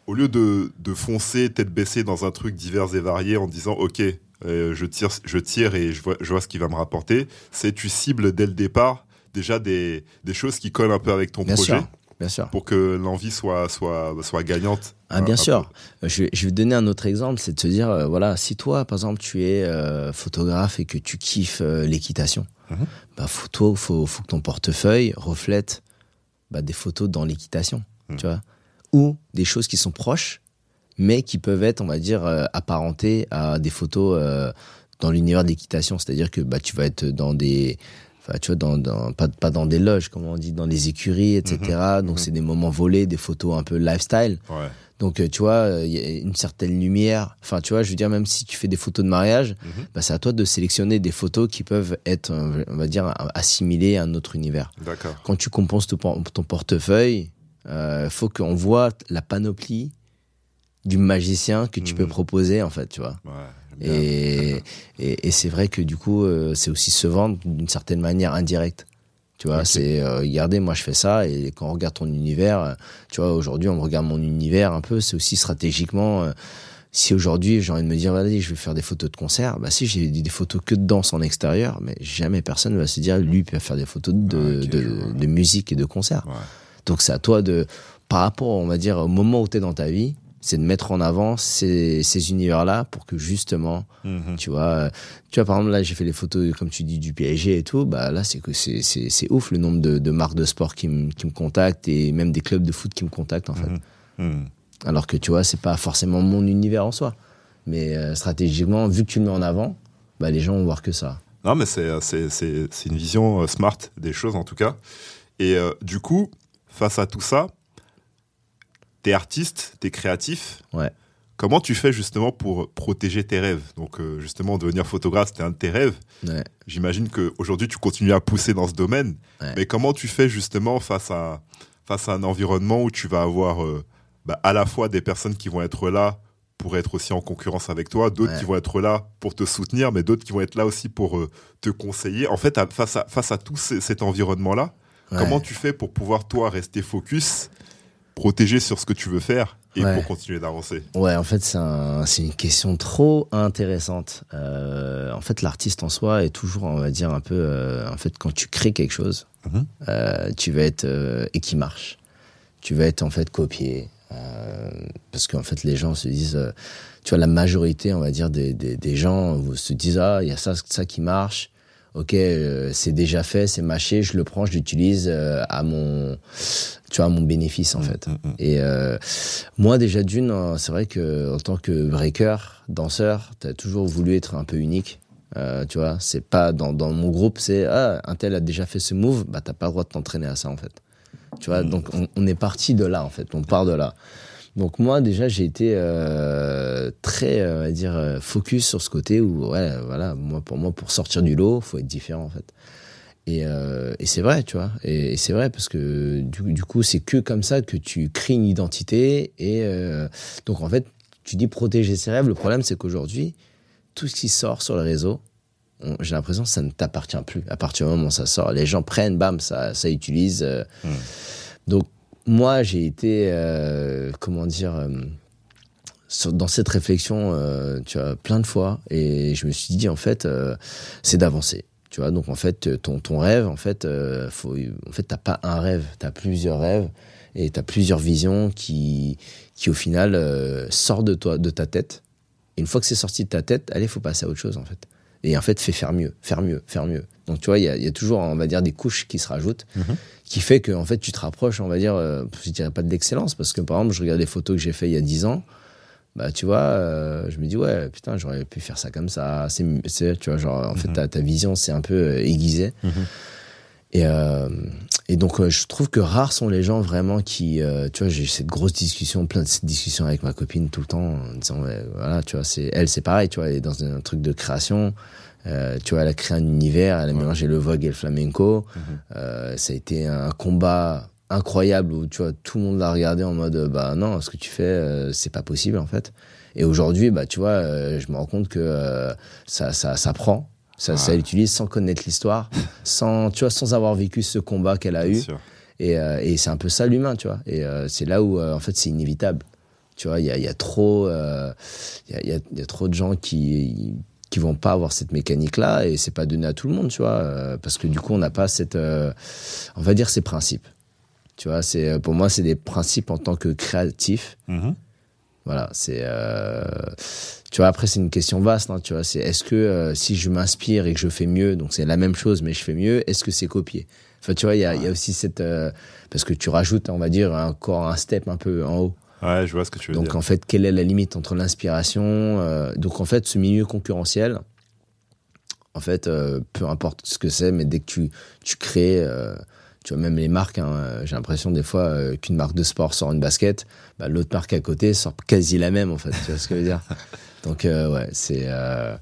Au lieu de, de foncer tête baissée dans un truc divers et varié en disant OK, euh, je, tire, je tire et je vois, je vois ce qui va me rapporter, c'est tu cibles dès le départ déjà des, des choses qui collent un peu avec ton Bien projet. sûr. bien sûr. Pour que l'envie soit, soit, soit gagnante. Ah, bien sûr. Je, je, vais te donner un autre exemple, c'est de se dire, euh, voilà, si toi, par exemple, tu es euh, photographe et que tu kiffes euh, l'équitation, mm bah, faut, faut, faut que ton portefeuille reflète bah, des photos dans l'équitation, mhm. tu vois, ou des choses qui sont proches, mais qui peuvent être, on va dire, apparentées à des photos dans l'univers de l'équitation, c'est-à-dire que bah, tu vas être dans des Enfin, tu vois, dans, dans, pas, pas dans des loges, comme on dit, dans les écuries, etc. Mhm. Donc, mhm. c'est des moments volés, des photos un peu lifestyle. Ouais. Donc, euh, tu vois, il y a une certaine lumière. Enfin, tu vois, je veux dire, même si tu fais des photos de mariage, mhm. bah, c'est à toi de sélectionner des photos qui peuvent être, euh, on va dire, assimilées à un autre univers. D'accord. Quand tu composes ton, ton portefeuille, il euh, faut qu'on voit la panoplie du magicien que tu peux proposer, en fait, tu vois. Ouais. Et, et, et c'est vrai que du coup, euh, c'est aussi se vendre d'une certaine manière indirecte. Tu vois, c'est euh, regardez, moi je fais ça et quand on regarde ton univers, euh, tu vois, aujourd'hui on regarde mon univers un peu, c'est aussi stratégiquement. si aujourd'hui j'ai envie de me dire, vas-y, je vais faire des photos de concert, bah si j'ai des photos que de danse en extérieur, mais jamais personne va se dire, lui, il peut faire des photos de, de, de, musique et de concert. Donc c'est à toi de, par rapport, on va dire, au moment où tu es dans ta vie, c'est de mettre en avant ces, ces univers-là pour que justement, mhm. tu vois, tu vois, par exemple, là, j'ai fait les photos, comme tu dis, du PSG et tout, bah là, c'est que c'est, c'est, c'est ouf le nombre de, de marques de sport qui, me, qui me contactent et même des clubs de foot qui me contactent, en fait. Mhm. Mhm. Alors que, tu vois, c'est pas forcément mon univers en soi. Mais euh, stratégiquement, vu que tu le mets en avant, bah, les gens vont voir que ça. Non, mais c'est, c'est, c'est, c'est une vision euh, smart des choses, en tout cas. Et euh, du coup, face à tout ça, t'es artiste, t'es créatif. Ouais. Comment tu fais justement pour protéger tes rêves? Donc euh, justement, devenir photographe, c'était un de tes rêves. Ouais. J'imagine qu'aujourd'hui, tu continues à pousser dans ce domaine. Mais comment tu fais justement face à, face à un environnement où tu vas avoir euh, bah, à la fois des personnes qui vont être là pour être aussi en concurrence avec toi, d'autres qui vont être là pour te soutenir, mais d'autres qui vont être là aussi pour euh, te conseiller. En fait, face, à, face à tout cet environnement-là, comment tu fais pour pouvoir, toi, rester focus protéger sur ce que tu veux faire et pour continuer d'avancer Ouais, en fait, c'est un, une question trop intéressante. Euh, en fait, l'artiste en soi est toujours, on va dire, un peu. Euh, en fait, quand tu crées quelque chose, mhm. euh, tu vas être. et qui marche. Tu vas être, en fait, copié. parce qu'en fait, les gens se disent. tu vois, la majorité, on va dire, des, des, des gens se disent Ah, il y a ça, ça qui marche ok, euh, c'est déjà fait, c'est mâché, je le prends, je l'utilise euh, à mon, tu vois, à mon bénéfice en mm, fait. Mm, mm. Et euh, moi déjà d'une, hein, c'est vrai que en tant que breaker, danseur, t'as toujours voulu être un peu unique. tu vois, c'est pas dans, dans mon groupe, c'est ah un tel a déjà fait ce move, bah t'as pas le droit de t'entraîner à ça en fait. Tu vois, donc on, on est parti de là en fait, on part de là. Donc moi déjà j'ai été euh, très euh, on va dire euh, focus sur ce côté où ouais voilà moi pour moi pour sortir du lot faut être différent en fait. Et, euh, et c'est vrai tu vois. Et, c'est vrai parce que du, du coup c'est que comme ça que tu crées une identité et euh, donc en fait tu dis protéger ses rêves. Le problème c'est qu'aujourd'hui tout ce qui sort sur le réseau j'ai l'impression que ça ne t'appartient plus. À partir du moment où ça sort les gens prennent bam ça ça utilise mmh. donc moi, j'ai été, euh, comment dire, euh, dans cette réflexion, euh, tu vois, plein de fois, et je me suis dit, en fait, c'est d'avancer. Tu vois, donc en fait, ton, ton rêve, en fait, faut, en fait, t'as pas un rêve, t'as plusieurs rêves, et t'as plusieurs visions qui, qui au final, sortent de toi, de ta tête. Et une fois que c'est sorti de ta tête, allez, faut passer à autre chose, en fait. Et en fait, fais faire mieux, faire mieux, faire mieux. Donc, tu vois, il y a, y a, toujours, on va dire, des couches qui se rajoutent. Mm-hmm qui fait que en fait tu te rapproches, on va dire, euh, je dirais pas de l'excellence, parce que par exemple, je regarde les photos que j'ai fait il y a 10 ans, bah tu vois, euh, je me dis ouais, putain, j'aurais pu faire ça comme ça. C'est, tu vois, genre en fait mhm. ta, ta vision c'est un peu euh, aiguisée. Mhm. Et, euh, et donc je trouve que rares sont les gens vraiment qui, tu vois, j'ai cette grosse discussion, plein de cette discussion avec ma copine tout le temps, en disant ouais, voilà, tu vois, c'est elle, c'est pareil, tu vois, elle est dans un truc de création. Euh, tu vois, elle a créé un univers, elle a mélangé le vogue et le flamenco. Euh, ça a été un combat incroyable où tu vois tout le monde l'a regardé en mode bah non, ce que tu fais, euh, c'est pas possible en fait. Et aujourd'hui, bah tu vois, euh, je me rends compte que euh, ça, ça, ça prend, ça, ça l'utilise sans connaître l'histoire, sans tu vois, sans avoir vécu ce combat qu'elle a eu. Et, et c'est un peu ça l'humain, tu vois. Et c'est là où en fait c'est inévitable. Tu vois, il y a, y a trop, il y a, y a trop de gens qui qui vont pas avoir cette mécanique là et c'est pas donné à tout le monde tu vois euh, parce que du coup on n'a pas cette euh, on va dire ces principes Tu vois, c'est euh, pour moi, c'est des principes en tant que créatif. Mhm. Voilà, c'est. euh, tu vois, après, c'est une question vaste. hein, tu vois, c'est est-ce que euh, si je m'inspire et que je fais mieux, donc c'est la même chose, mais je fais mieux, est-ce que c'est copié? Enfin, tu vois, il y a, il y a aussi cette. euh, parce que tu rajoutes, on va dire, encore un step un peu en haut. Ouais, je vois ce que tu veux Donc, dire. en fait, quelle est la limite entre l'inspiration Donc, en fait, ce milieu concurrentiel, en fait, peu importe ce que c'est, mais dès que tu, tu crées. Tu vois, même les marques, hein, euh, j'ai l'impression des fois euh, qu'une marque de sport sort une basket, bah, l'autre marque à côté sort quasi la même, en fait. Tu vois ce que je veux dire? (laughs) Donc, euh, ouais, c'est. euh,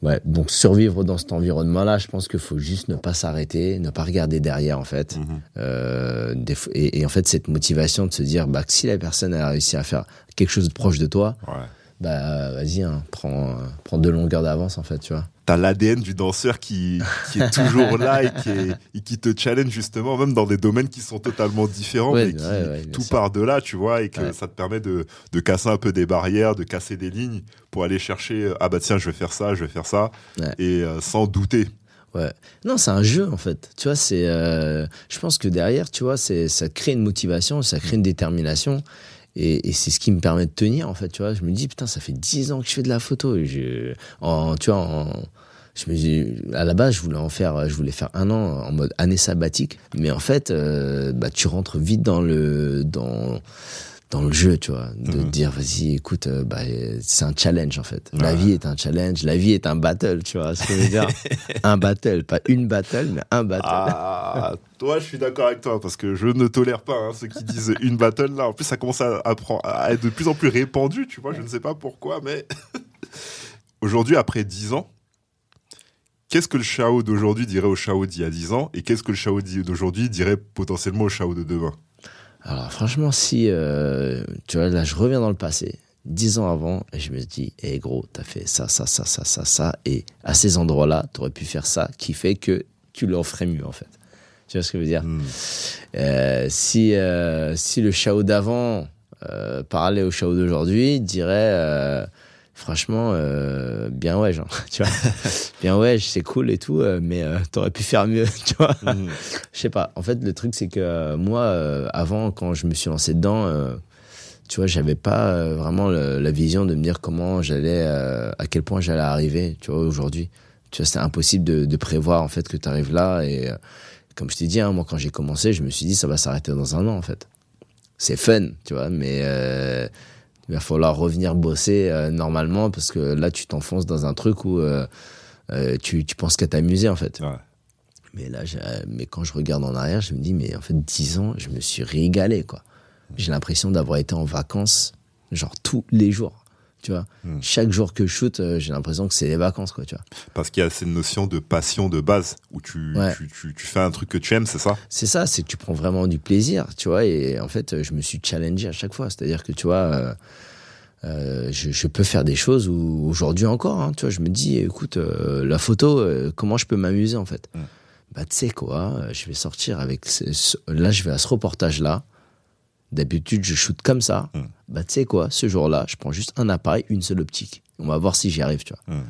Ouais, donc survivre dans cet environnement-là, je pense qu'il faut juste ne pas s'arrêter, ne pas regarder derrière, en fait. Mhm. Euh, et, et en fait, cette motivation de se dire bah, que si la personne a réussi à faire quelque chose de proche de toi, Ouais. bah vas-y, hein, prends, prends deux longueurs d'avance, en fait, tu vois. T'as l'ADN du danseur qui, qui est toujours là et qui, est- et qui te challenge justement, même dans des domaines qui sont totalement différents, Ouais, mais qui ouais, ouais, bien tout sûr. part de là, tu vois, et que ça te permet de, de casser un peu des barrières, de casser des lignes pour aller chercher, euh, ah bah tiens, je vais faire ça, je vais faire ça, et euh, sans douter. Ouais. Non, c'est un jeu en fait. Tu vois, c'est. euh, je pense que derrière, tu vois, c'est ça crée une motivation, ça crée une détermination, et, et c'est ce qui me permet de tenir en fait. Tu vois, je me dis putain, ça fait 10 ans que je fais de la photo. Je, en, tu vois, en, je me dis, à la base, je voulais en faire, je voulais faire un an en mode année sabbatique, mais en fait, euh, bah, tu rentres vite dans le dans dans le jeu, tu vois, de Mhm. dire vas-y, écoute, euh, bah, c'est un challenge en fait. La Ouais. vie est un challenge, la vie est un battle, tu vois ce que je veux dire. (laughs) un battle, pas une battle, mais un battle. Ah, toi, je suis d'accord avec toi parce que je ne tolère pas hein, ceux qui disent une battle là. En plus, ça commence à, à prendre- à être de plus en plus répandu, tu vois. Je ne sais pas pourquoi, mais (laughs) aujourd'hui, après 10 ans, qu'est-ce que le Chao d'aujourd'hui dirait au Chao d'il y a 10 ans et qu'est-ce que le Chao d'aujourd'hui dirait potentiellement au Chao de demain? Alors franchement, si euh, tu vois, là, je reviens dans le passé, dix ans avant, et je me dis, hé gros, t'as fait ça, ça, ça, ça, ça, ça, et à ces endroits-là, t'aurais pu faire ça, qui fait que tu leur ferais mieux en fait. Tu vois ce que je veux dire? Hmm. Euh, si, euh, si le Chao d'avant parlait au Chao d'aujourd'hui, il dirait franchement, euh, bien ouais, (laughs) genre, tu vois, bien ouais, c'est cool et tout, euh, mais euh, t'aurais pu faire mieux, (laughs) tu vois. Hmm. Je sais pas. En fait, le truc, c'est que moi, euh, avant, quand je me suis lancé dedans, tu vois, j'avais pas vraiment le- la vision de me dire comment j'allais, à quel point j'allais arriver, tu vois, aujourd'hui. Tu vois, c'était impossible de, de prévoir, en fait, que tu arrives là. Et comme je t'ai dit, hein, moi, quand j'ai commencé, je me suis dit, ça va s'arrêter dans un an, en fait. C'est fun, tu vois, mais il va falloir revenir bosser euh, normalement parce que là, tu t'enfonces dans un truc où euh, euh, tu, tu penses qu'à t'amuser, en fait. Ouais. Mais là, mais quand je regarde en arrière, je me dis, mais en fait, 10 ans, je me suis régalé, quoi. J'ai l'impression d'avoir été en vacances, genre tous les jours, tu vois. Mm. Chaque jour que je shoot, euh, j'ai l'impression que c'est les vacances, quoi, tu vois. Parce qu'il y a cette notion de passion de base où tu, Ouais. tu, tu, tu fais un truc que tu aimes, c'est ça? C'est ça, c'est que tu prends vraiment du plaisir, tu vois. Et en fait, je me suis challengé à chaque fois. C'est-à-dire que, tu vois, euh, euh, je, je peux faire des choses où aujourd'hui encore, hein, tu vois, je me dis, écoute, la photo, comment je peux m'amuser, en fait? Mm. Bah, tu sais quoi, je vais sortir avec. ce- ce- là, je vais à ce reportage-là. D'habitude, je shoot comme ça. Mm. Bah, tu sais quoi, ce jour-là, je prends juste un appareil, une seule optique. On va voir si j'y arrive, tu vois. Mm.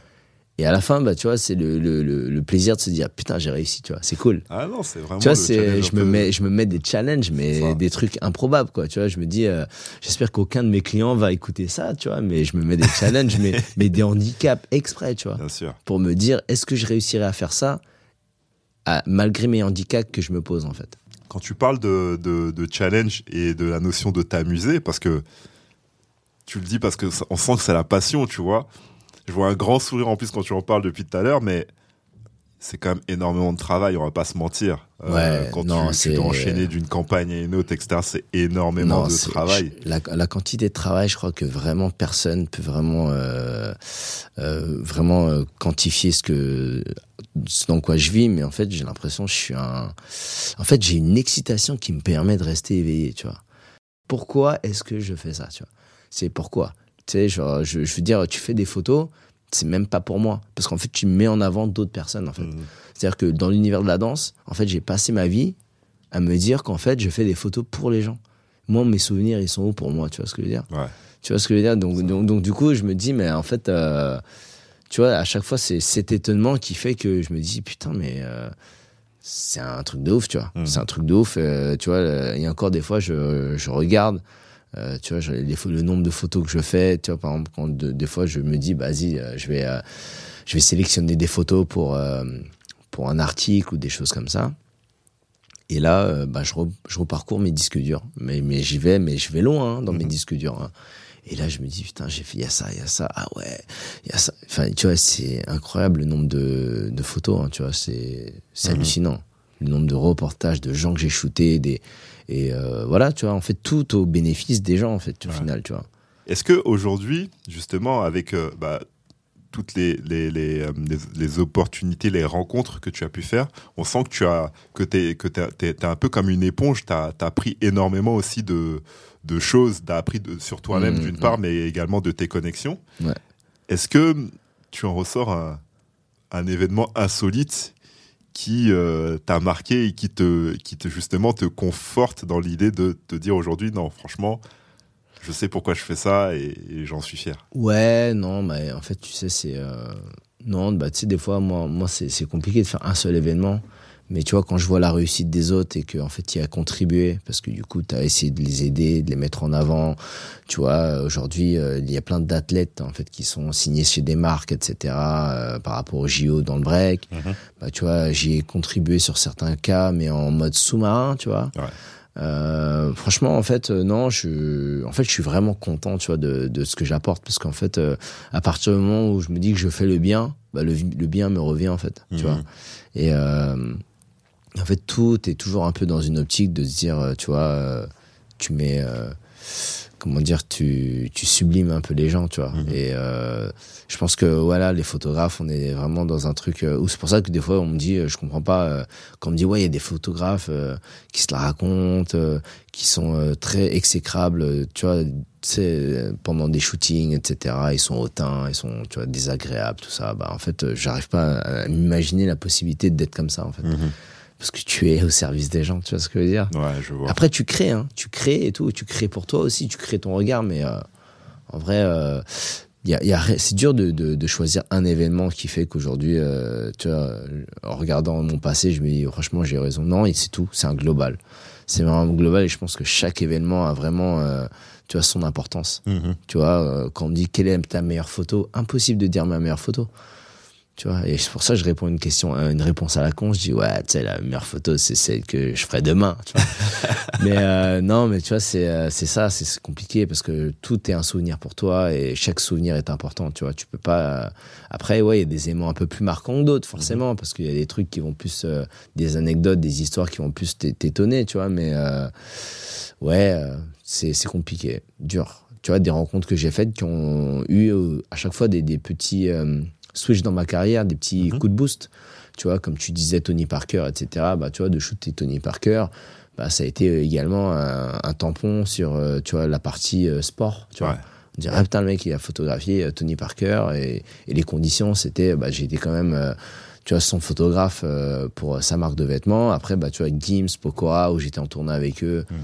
Et à la fin, bah, tu vois, c'est le, le, le, le plaisir de se dire, putain, j'ai réussi, tu vois, c'est cool. Ah non, c'est vraiment. Tu vois, c'est, je me mets, je me mets des challenges, mais des trucs improbables, quoi. Tu vois, je me dis, euh, j'espère qu'aucun de mes clients va écouter ça, tu vois, mais je me mets des (laughs) challenges, mais, mais des handicaps exprès, tu vois, Bien sûr. pour me dire, est-ce que je réussirai à faire ça, à- malgré mes handicaps que je me pose, en fait. Quand tu parles de, de, de challenge et de la notion de t'amuser, parce que tu le dis parce que ça- on sent que c'est la passion, tu vois. Je vois un grand sourire en plus quand tu en parles depuis tout à l'heure, mais c'est quand même énormément de travail, on va pas se mentir. Euh, Ouais, quand non, tu, tu dois enchaîner d'une campagne à une autre, etc., c'est énormément de travail. la, la quantité de travail, je crois que vraiment personne peut vraiment, euh, euh, vraiment quantifier ce que, dans quoi je vis. Mais en fait, j'ai l'impression que je suis un, en fait, j'ai une excitation qui me permet de rester éveillé, tu vois. Pourquoi est-ce que je fais ça, tu vois? C'est pourquoi? Tu sais, genre, je, je veux dire, tu fais des photos, c'est même pas pour moi, parce qu'en fait, tu mets en avant d'autres personnes, en fait. Mhm. C'est-à-dire que dans l'univers de la danse, en fait, j'ai passé ma vie à me dire qu'en fait, je fais des photos pour les gens. Moi, mes souvenirs, ils sont où pour moi Tu vois ce que je veux dire? Ouais. Tu vois ce que je veux dire? Donc, donc, donc, du coup, je me dis, mais en fait, euh, tu vois, à chaque fois, c'est cet étonnement qui fait que je me dis, putain, mais euh, c'est un truc de ouf, tu vois. Mhm. C'est un truc de ouf. euh, tu vois, il y a encore des fois, je, je regarde, euh, tu vois, je- les le nombre de photos que je fais. Tu vois, par exemple, quand de- des fois, je me dis, bah, vas-y, je vais, je vais sélectionner des photos pour pour un article ou des choses comme ça. Et là, bah, je, re- je reparcours mes disques durs. Mais, mais j'y vais, mais je vais loin hein, dans mes Mhm. disques durs. hein. Et là, je me dis, putain, j'ai fait, il y a ça, il y a ça. Ah ouais, il y a ça. Enfin, tu vois, c'est incroyable le nombre de, de photos. hein, tu vois, c'est Mhm. hallucinant. Le nombre de reportages, de gens que j'ai shootés. Des, et euh, voilà, tu vois, en fait, tout au bénéfice des gens, en fait, au Ouais. final, tu vois. Est-ce que aujourd'hui, justement, avec euh, bah, toutes les, les, les, euh, les- les opportunités, les rencontres que tu as pu faire, on sent que tu as que t'es que t'es- t'es un peu comme une éponge. Tu as, appris énormément aussi de, de choses. Tu as appris de- sur toi-même Mhm, d'une mhm. part, mais également de tes connexions. Ouais. Est-ce que tu en ressors un, un événement insolite qui euh, t'a marqué et qui te, qui te justement te conforte dans l'idée de te dire aujourd'hui non franchement je sais pourquoi je fais ça et, et j'en suis fier? Ouais, non, mais en fait, tu sais, c'est. euh, Non, bah, tu sais, des fois, moi, moi c'est c'est compliqué de faire un seul événement. Mais tu vois, quand je vois la réussite des autres et qu'en fait, tu y as contribué, parce que du coup, tu as essayé de les aider, de les mettre en avant. Tu vois, aujourd'hui, euh, il y a plein d'athlètes, en fait, qui sont signés chez des marques, etc., euh, par rapport au JO dans le break. Mhm. Bah, tu vois, j'y ai contribué sur certains cas, mais en mode sous-marin, tu vois. Ouais. Euh, franchement, en fait, euh, non, je, en fait, je suis vraiment content, tu vois, de, de ce que j'apporte, parce qu'en fait, à partir du moment où je me dis que je fais le bien, bah, le, le bien me revient, en fait, tu Mhm. vois. Et euh, en fait, tout est toujours un peu dans une optique de se dire, euh, tu vois, euh, tu mets, euh, comment dire, tu, tu sublimes un peu les gens, tu vois. Mhm. Et euh, je pense que voilà, les photographes, on est vraiment dans un truc où c'est pour ça que des fois on me dit, je comprends pas, euh, quand on me dit ouais, il y a des photographes euh, qui se la racontent, qui sont très exécrables, tu vois, pendant des shootings, etc. Ils sont hautains, ils sont, tu vois, désagréables, tout ça. Bah en fait, j'arrive pas à, à m'imaginer la possibilité d'être comme ça, en fait, Mhm. Parce que tu es au service des gens, tu vois ce que je veux dire? Ouais, je vois. Après, tu crées, hein. tu crées et tout, tu crées pour toi aussi, tu crées ton regard, mais euh, en vrai, euh, y a, y a, c'est dur de, de, de choisir un événement qui fait qu'aujourd'hui, euh, tu vois, en regardant mon passé, je me dis, franchement, j'ai raison. Non, et c'est tout, c'est un global. C'est vraiment global et je pense que chaque événement a vraiment, tu vois, son importance. Mhm. Tu vois, quand on me dit quelle est ta meilleure photo, impossible de dire ma meilleure photo. Tu vois, et c'est pour ça que je réponds une question, à une réponse à la con. Je dis ouais, tu sais, la meilleure photo, c'est celle que je ferai demain. Tu vois. (laughs) mais euh, non, mais tu vois, c'est euh, c'est ça, c'est compliqué parce que tout est un souvenir pour toi et chaque souvenir est important. Tu vois, tu peux pas. euh, Après, ouais, il y a des éléments un peu plus marquants que d'autres, forcément, parce qu'il y a des trucs qui vont plus, euh, des anecdotes, des histoires qui vont plus t'é- t'étonner, tu vois. Mais euh, ouais, euh, c'est c'est compliqué, dur. Tu vois, des rencontres que j'ai faites qui ont eu euh, à chaque fois des, des petits euh, switch dans ma carrière, des petits Mhm. coups de boost. Tu vois, comme tu disais Tony Parker, etc. Bah, tu vois, de shooter Tony Parker, bah, ça a été également un, un tampon sur, euh, tu vois, la partie euh, sport. Tu vois. On dirait, ah, putain, le mec, il a photographié euh, Tony Parker et, et les conditions, c'était, bah, j'ai été quand même, euh, tu vois, son photographe euh, pour sa marque de vêtements. Après, bah, tu vois, Gims, Pokora, où j'étais en tournée avec eux. Mm.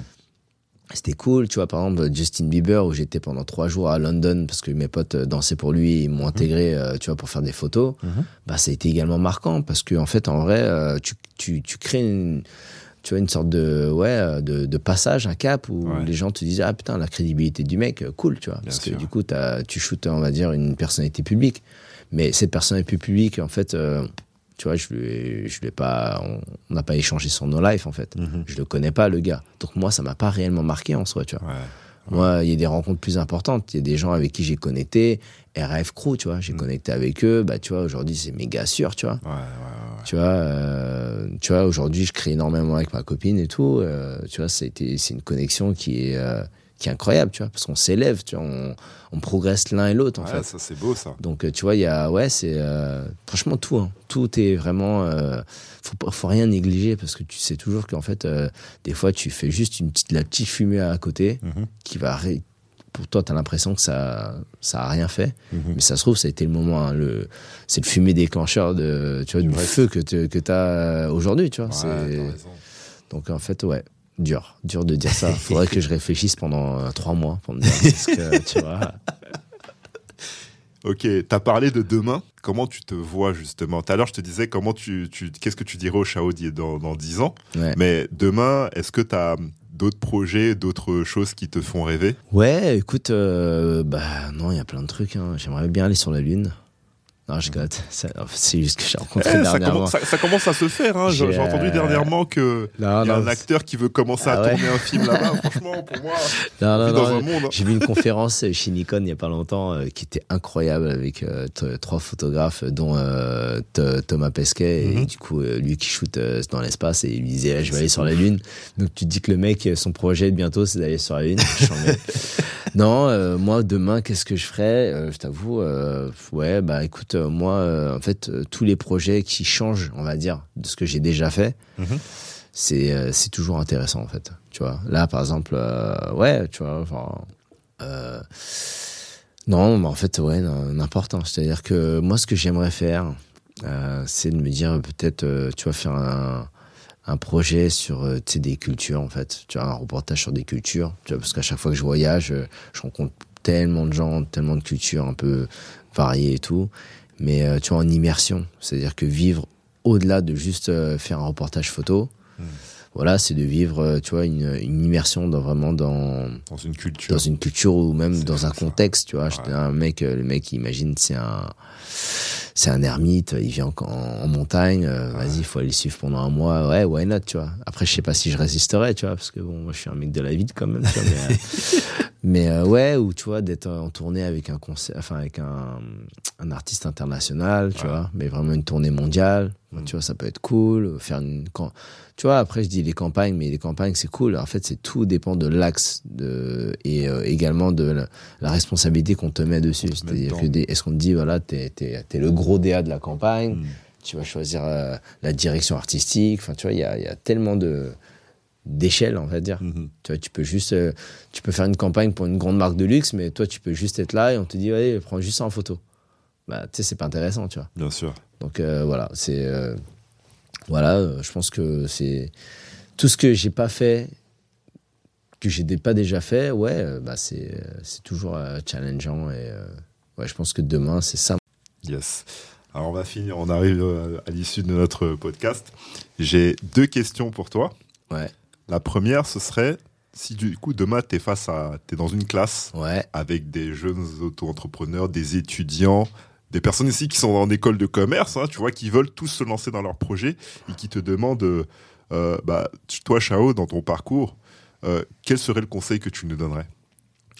C'était cool, tu vois, par exemple, Justin Bieber, où j'étais pendant trois jours à London parce que mes potes euh, dansaient pour lui, ils m'ont intégré, euh, tu vois, pour faire des photos. Mhm. Bah, ça a été également marquant parce que, en fait, en vrai, euh, tu, tu, tu crées une, tu vois, une sorte de, ouais, de, de passage, un cap où Ouais. les gens te disent, ah putain, la crédibilité du mec, cool, tu vois. Bien parce sûr. que du coup, t'as- tu shootes, on va dire, une personnalité publique. Mais cette personnalité publique, en fait, euh, tu vois, je lui, je lui ai pas, on n'a pas échangé sur nos lives, en fait. Mhm. Je le connais pas, le gars. Donc moi, ça m'a pas réellement marqué en soi, tu vois. Ouais. Moi, il y a des rencontres plus importantes. Il y a des gens avec qui j'ai connecté. RF Crew, tu vois, j'ai Mm. connecté avec eux. Bah, tu vois, aujourd'hui, c'est méga sûr, tu vois. Ouais, ouais, ouais. Tu vois, euh, tu vois, aujourd'hui, je crée énormément avec ma copine et tout. euh, tu vois, c'est une connexion qui est, euh, qui est incroyable, tu vois, parce qu'on s'élève, tu vois, on, on progresse l'un et l'autre, en Ouais, fait. ça c'est beau ça. Donc, euh, tu vois, il y a, ouais, c'est, euh, franchement, tout, hein. tout est vraiment, euh, faut, faut rien négliger parce que tu sais toujours qu'en fait, euh, des fois, tu fais juste une petite, la petite fumée à côté Mhm. qui va, ré- pour toi, t'as l'impression que ça, ça a rien fait. Mhm. Mais ça se trouve, ça a été le moment, hein, le, c'est le fumée déclencheur de, tu vois, du feu que, que t'as aujourd'hui, tu vois. Ouais, donc, en fait, ouais. Dur, dur de dire ça. (laughs) Faudrait que je réfléchisse pendant euh, trois mois pour me dire (laughs) ce que, tu vois. Ok, tu as parlé de demain. Comment tu te vois justement? Tout à l'heure, je te disais comment tu, tu qu'est-ce que tu dirais au Chao dans, dans 10 ans? Ouais. Mais demain, est-ce que tu as d'autres projets, d'autres choses qui te font rêver? Ouais, écoute, euh, bah non, il y a plein de trucs. hein. J'aimerais bien aller sur la Lune. Non, je gâte. C'est juste que j'ai rencontré Eh, ça, dernièrement. commence, ça- ça commence à se faire. Hein. J'ai entendu euh, dernièrement que Non, y a non, un acteur qui veut commencer à Ah ouais. tourner un film là-bas. (laughs) Franchement, pour moi, non, on non, dans un monde. hein. J'ai vu une conférence chez Nikon il y a pas longtemps euh, qui était incroyable avec euh, trois photographes dont euh, Thomas Pesquet et Mhm. du coup euh, lui qui shoot euh, dans l'espace et il lui disait Ah, je vais aller sur la lune. Donc tu te dis que le mec son projet de bientôt c'est d'aller sur la lune. (laughs) Non, euh, moi demain qu'est-ce que je ferais Euh, Je t'avoue euh, ouais bah écoute euh, moi euh, en fait euh, tous les projets qui changent on va dire de ce que j'ai déjà fait Mhm. c'est c'est toujours intéressant en fait tu vois là par exemple euh, ouais tu vois enfin euh, non mais en fait ouais n'importe hein. c'est à dire que moi ce que j'aimerais faire euh, c'est de me dire peut-être euh, tu vas faire un un projet sur euh, des cultures en fait tu vois un reportage sur des cultures tu vois parce qu'à chaque fois que je voyage je rencontre tellement de gens tellement de cultures un peu variées et tout mais euh, tu vois en immersion c'est à dire que vivre au-delà de juste euh, faire un reportage photo voilà c'est de vivre euh, tu vois une, une immersion dans vraiment dans Dans une culture. dans une culture ou même dans un ça. contexte, tu vois. Ouais. Un mec, le mec, il imagine, c'est un, c'est un ermite, il vit en, en, en montagne, vas-y, il faut aller le suivre pendant un mois, ouais, why not, tu vois. Après, je sais pas si je résisterais, tu vois, parce que bon, moi, je suis un mec de la ville quand même, tu vois, mais, (laughs) mais euh, ouais, ou tu vois, d'être en tournée avec un concert, enfin, avec un, un artiste international, tu Ouais. vois, mais vraiment une tournée mondiale, Mm. tu vois, ça peut être cool, faire une, tu vois, après, je dis les campagnes, mais les campagnes, c'est cool. En fait, c'est tout dépend de l'axe de, et euh, également de la, la responsabilité qu'on te met dessus. C'est-à-dire que est-ce qu'on te dit, voilà, t'es, t'es, t'es le gros DA de la campagne, Mm. tu vas choisir euh, la direction artistique. Enfin, tu vois, il y a, il y a tellement de, d'échelles, on va dire. Mhm. Tu vois, tu peux juste, euh, tu peux faire une campagne pour une grande marque de luxe, mais toi, tu peux juste être là et on te dit, allez, prends juste ça en photo. Bah, tu sais, c'est pas intéressant, tu vois. Bien sûr. Donc euh, voilà, c'est euh, voilà, je pense que c'est tout ce que j'ai pas fait, que j'ai pas déjà fait, ouais, bah c'est c'est toujours challengeant et ouais, je pense que demain c'est ça. Yes. Alors on va finir, on arrive à l'issue de notre podcast. J'ai deux questions pour toi. Ouais, La première, ce serait si du coup demain tu es face à, t'es dans une classe ouais, avec des jeunes auto-entrepreneurs, des étudiants, des personnes ici qui sont en école de commerce, hein, tu vois, qui veulent tous se lancer dans leur projet et qui te demandent, euh, bah, toi Chao, dans ton parcours, euh, quel serait le conseil que tu nous donnerais?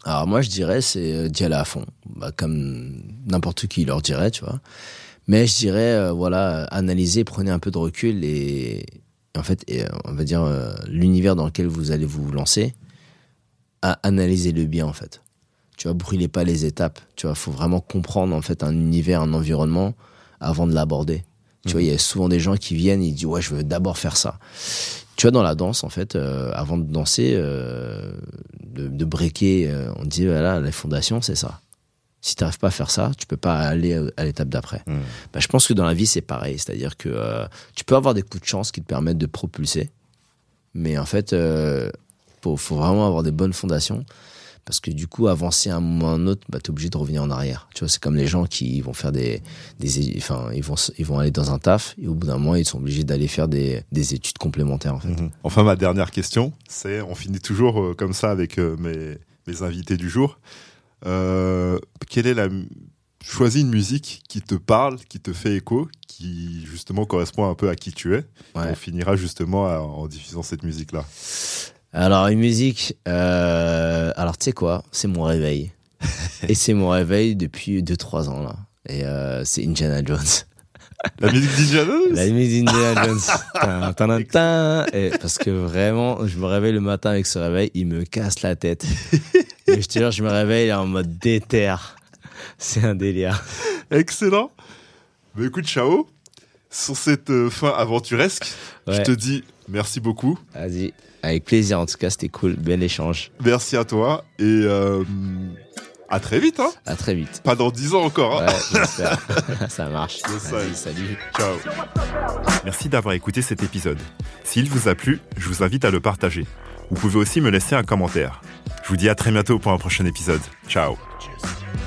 Alors moi je dirais c'est euh, d'y aller à fond, bah, comme n'importe qui leur dirait, tu vois. Mais je dirais euh, voilà, analysez, prenez un peu de recul et en fait euh, on va dire euh, l'univers dans lequel vous allez vous lancer, à analysez-le bien en fait. Tu vois, brûlez pas les étapes. Tu vois, faut vraiment comprendre en fait un univers, un environnement avant de l'aborder. Tu vois, il y a souvent des gens qui viennent, ils disent ouais, je veux d'abord faire ça. Tu vois, dans la danse, en fait, euh, avant de danser, euh, de, de breaker, euh, on dit voilà, les fondations, c'est ça. Si tu n'arrives pas à faire ça, tu peux pas aller à l'étape d'après. Hmm. Bah, je pense que dans la vie, c'est pareil. C'est-à-dire que euh, tu peux avoir des coups de chance qui te permettent de propulser. Mais en fait, euh, faut, faut vraiment avoir des bonnes fondations. Parce que du coup, avancer à un moment ou à un autre, bah, tu es obligé de revenir en arrière. Tu vois, c'est comme les gens qui vont faire des, des, enfin, ils vont, ils vont aller dans un taf et au bout d'un mois, ils sont obligés d'aller faire des, des études complémentaires, en fait. Mhm. Enfin, ma dernière question, c'est, on finit toujours euh, comme ça avec mes, mes invités du jour. Euh, quelle est la choisis une musique qui te parle, qui te fait écho, qui justement correspond un peu à qui tu es. Ouais. On finira justement à- en diffusant cette musique-là. Alors, une musique, euh, alors tu sais quoi, c'est mon réveil. (laughs) et c'est mon réveil depuis 2-3 ans, là. Et euh, c'est Indiana Jones. La musique d'Indiana Jones La musique d'Indiana Jones. (laughs) Et parce que vraiment, je me réveille le matin avec ce réveil, il me casse la tête. (laughs) Et je te jure, je me réveille en mode déter. C'est un délire. Excellent. Mais écoute, ciao. Sur cette euh, fin aventuresque, je te dis merci beaucoup. Vas-y. Avec plaisir, en tout cas, c'était cool. Bel échange. Merci à toi et euh, à très vite. Hein. À très vite. Pas dans 10 ans encore. hein. Ouais, j'espère. (laughs) Ça marche. Salut. Ciao. Merci d'avoir écouté cet épisode. S'il vous a plu, je vous invite à le partager. Vous pouvez aussi me laisser un commentaire. Je vous dis à très bientôt pour un prochain épisode. Ciao. Just